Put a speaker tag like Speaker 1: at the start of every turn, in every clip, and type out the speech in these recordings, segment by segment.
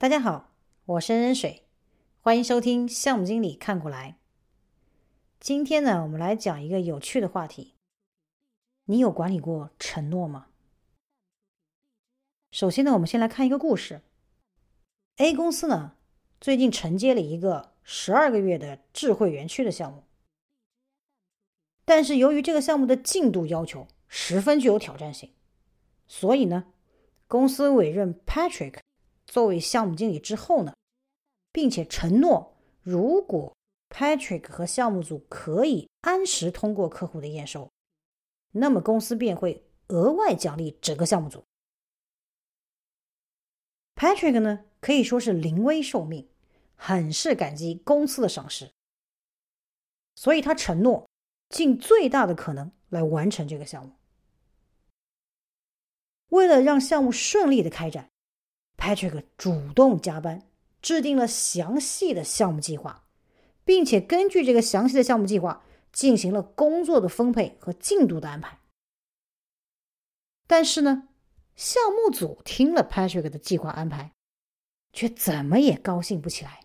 Speaker 1: 大家好，我是任水，欢迎收听项目经理看过来。今天呢，我们来讲一个有趣的话题。你有管理过承诺吗？首先呢，我们先来看一个故事。A 公司呢，最近承接了一个十二个月的智慧园区的项目，但是由于这个项目的进度要求十分具有挑战性，所以呢，公司委任 Patrick 作为项目经理之后呢，并且承诺，如果 Patrick 和项目组可以按时通过客户的验收。那么公司便会额外奖励整个项目组。Patrick 呢可以说是临危受命，很是感激公司的赏识，所以他承诺尽最大的可能来完成这个项目。为了让项目顺利的开展，Patrick 主动加班，制定了详细的项目计划，并且根据这个详细的项目计划。进行了工作的分配和进度的安排，但是呢，项目组听了 Patrick 的计划安排，却怎么也高兴不起来。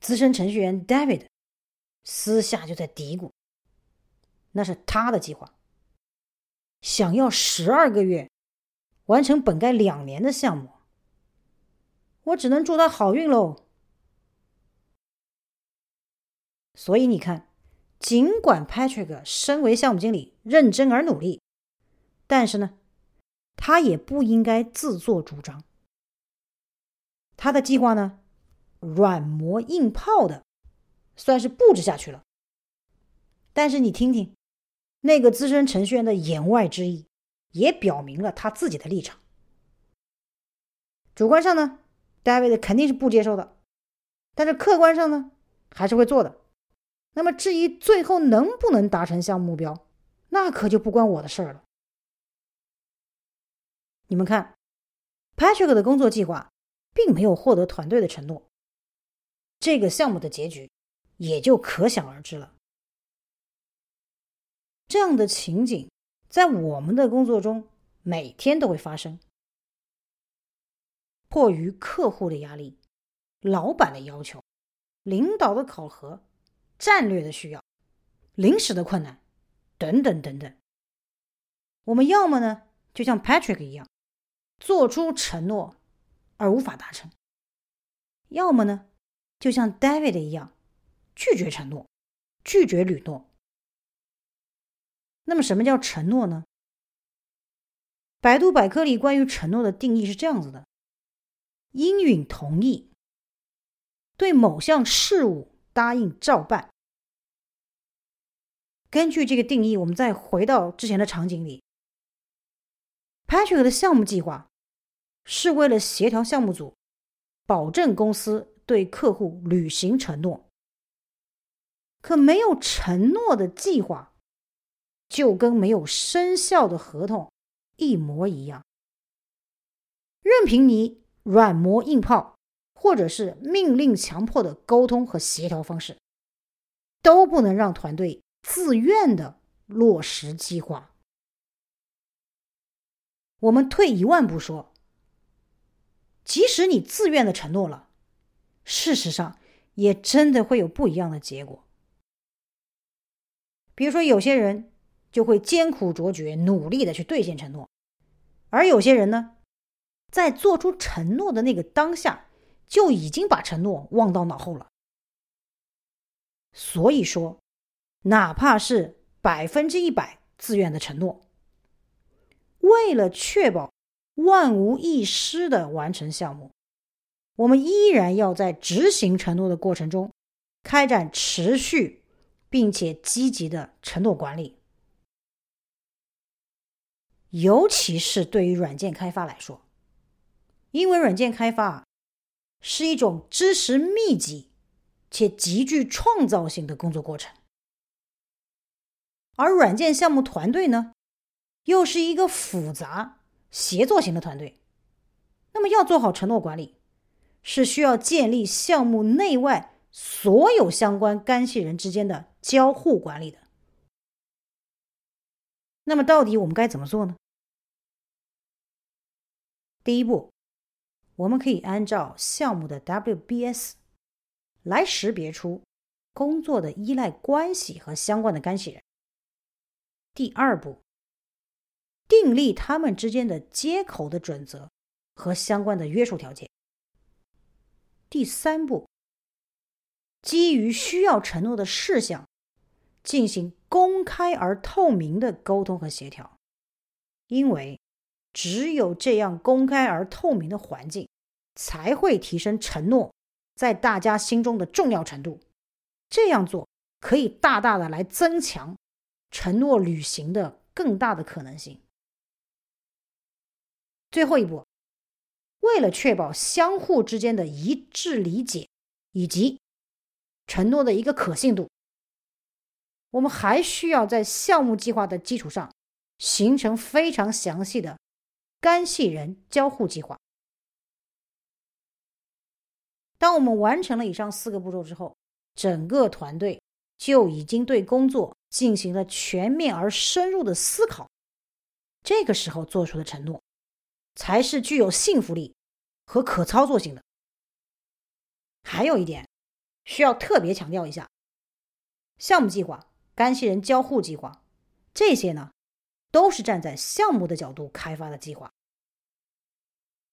Speaker 1: 资深程序员 David 私下就在嘀咕：“那是他的计划，想要十二个月完成本该两年的项目，我只能祝他好运喽。”所以你看，尽管 Patrick 身为项目经理认真而努力，但是呢，他也不应该自作主张。他的计划呢，软磨硬泡的，算是布置下去了。但是你听听，那个资深程序员的言外之意，也表明了他自己的立场。主观上呢，David 肯定是不接受的，但是客观上呢，还是会做的。那么，至于最后能不能达成项目目标，那可就不关我的事儿了。你们看，Patrick 的工作计划并没有获得团队的承诺，这个项目的结局也就可想而知了。这样的情景在我们的工作中每天都会发生。迫于客户的压力、老板的要求、领导的考核。战略的需要、临时的困难等等等等，我们要么呢，就像 Patrick 一样，做出承诺而无法达成；要么呢，就像 David 一样，拒绝承诺、拒绝履诺。那么，什么叫承诺呢？百度百科里关于承诺的定义是这样子的：应允同意，对某项事物答应照办。根据这个定义，我们再回到之前的场景里，Patrick 的项目计划是为了协调项目组，保证公司对客户履行承诺。可没有承诺的计划，就跟没有生效的合同一模一样。任凭你软磨硬泡，或者是命令强迫的沟通和协调方式，都不能让团队。自愿的落实计划，我们退一万步说，即使你自愿的承诺了，事实上也真的会有不一样的结果。比如说，有些人就会艰苦卓绝、努力的去兑现承诺，而有些人呢，在做出承诺的那个当下，就已经把承诺忘到脑后了。所以说。哪怕是百分之一百自愿的承诺，为了确保万无一失的完成项目，我们依然要在执行承诺的过程中开展持续并且积极的承诺管理。尤其是对于软件开发来说，因为软件开发是一种知识密集且极具创造性的工作过程。而软件项目团队呢，又是一个复杂协作型的团队，那么要做好承诺管理，是需要建立项目内外所有相关干系人之间的交互管理的。那么到底我们该怎么做呢？第一步，我们可以按照项目的 WBS 来识别出工作的依赖关系和相关的干系人。第二步，订立他们之间的接口的准则和相关的约束条件。第三步，基于需要承诺的事项，进行公开而透明的沟通和协调，因为只有这样公开而透明的环境，才会提升承诺在大家心中的重要程度。这样做可以大大的来增强。承诺履行的更大的可能性。最后一步，为了确保相互之间的一致理解以及承诺的一个可信度，我们还需要在项目计划的基础上形成非常详细的干系人交互计划。当我们完成了以上四个步骤之后，整个团队就已经对工作。进行了全面而深入的思考，这个时候做出的承诺，才是具有信服力和可操作性的。还有一点需要特别强调一下：项目计划、干系人交互计划这些呢，都是站在项目的角度开发的计划。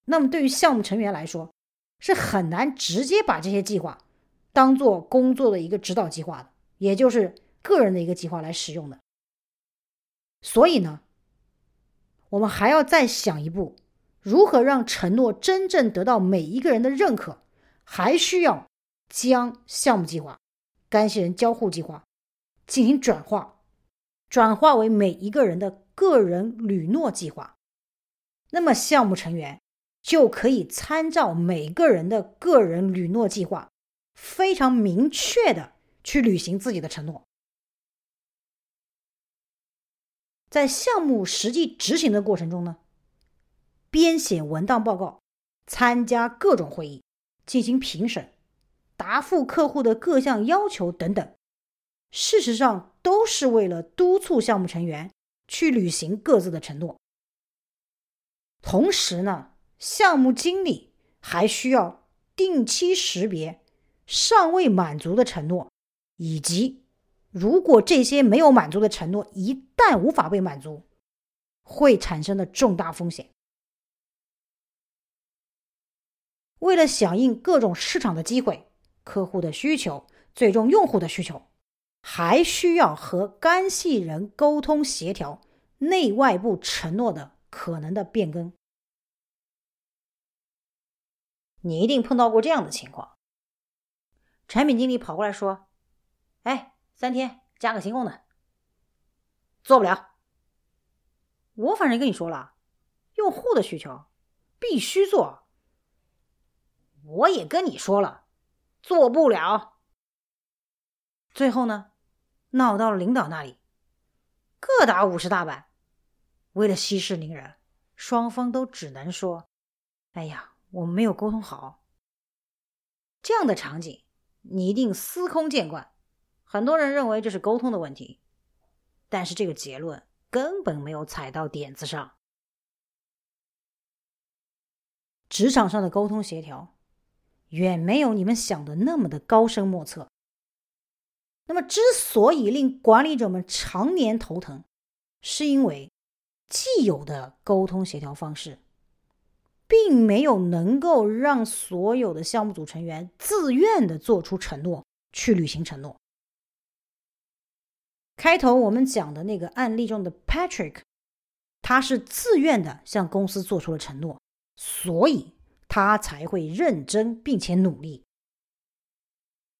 Speaker 1: 那么对于项目成员来说，是很难直接把这些计划当做工作的一个指导计划的，也就是。个人的一个计划来使用的，所以呢，我们还要再想一步，如何让承诺真正得到每一个人的认可，还需要将项目计划、干系人交互计划进行转化，转化为每一个人的个人履诺计划。那么项目成员就可以参照每个人的个人履诺计划，非常明确的去履行自己的承诺。在项目实际执行的过程中呢，编写文档报告、参加各种会议、进行评审、答复客户的各项要求等等，事实上都是为了督促项目成员去履行各自的承诺。同时呢，项目经理还需要定期识别尚未满足的承诺，以及。如果这些没有满足的承诺一旦无法被满足，会产生的重大风险。为了响应各种市场的机会、客户的需求、最终用户的需求，还需要和干系人沟通协调内外部承诺的可能的变更。你一定碰到过这样的情况：产品经理跑过来说：“哎。”三天加个新功能，做不了。我反正跟你说了，用户的需求必须做。我也跟你说了，做不了。最后呢，闹到了领导那里，各打五十大板。为了息事宁人，双方都只能说：“哎呀，我们没有沟通好。”这样的场景，你一定司空见惯。很多人认为这是沟通的问题，但是这个结论根本没有踩到点子上。职场上的沟通协调远没有你们想的那么的高深莫测。那么，之所以令管理者们常年头疼，是因为既有的沟通协调方式，并没有能够让所有的项目组成员自愿的做出承诺，去履行承诺。开头我们讲的那个案例中的 Patrick，他是自愿的向公司做出了承诺，所以他才会认真并且努力。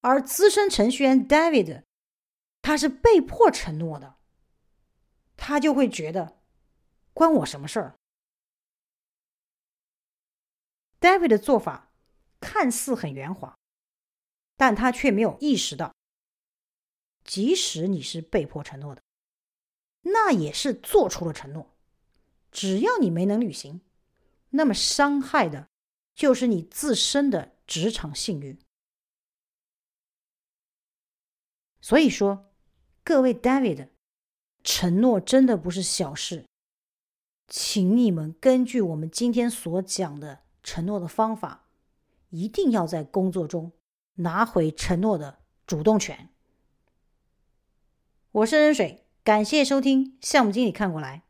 Speaker 1: 而资深程序员 David，他是被迫承诺的，他就会觉得关我什么事儿。David 的做法看似很圆滑，但他却没有意识到。即使你是被迫承诺的，那也是做出了承诺。只要你没能履行，那么伤害的就是你自身的职场信誉。所以说，各位 David，承诺真的不是小事，请你们根据我们今天所讲的承诺的方法，一定要在工作中拿回承诺的主动权。我是恩水，感谢收听项目经理看过来。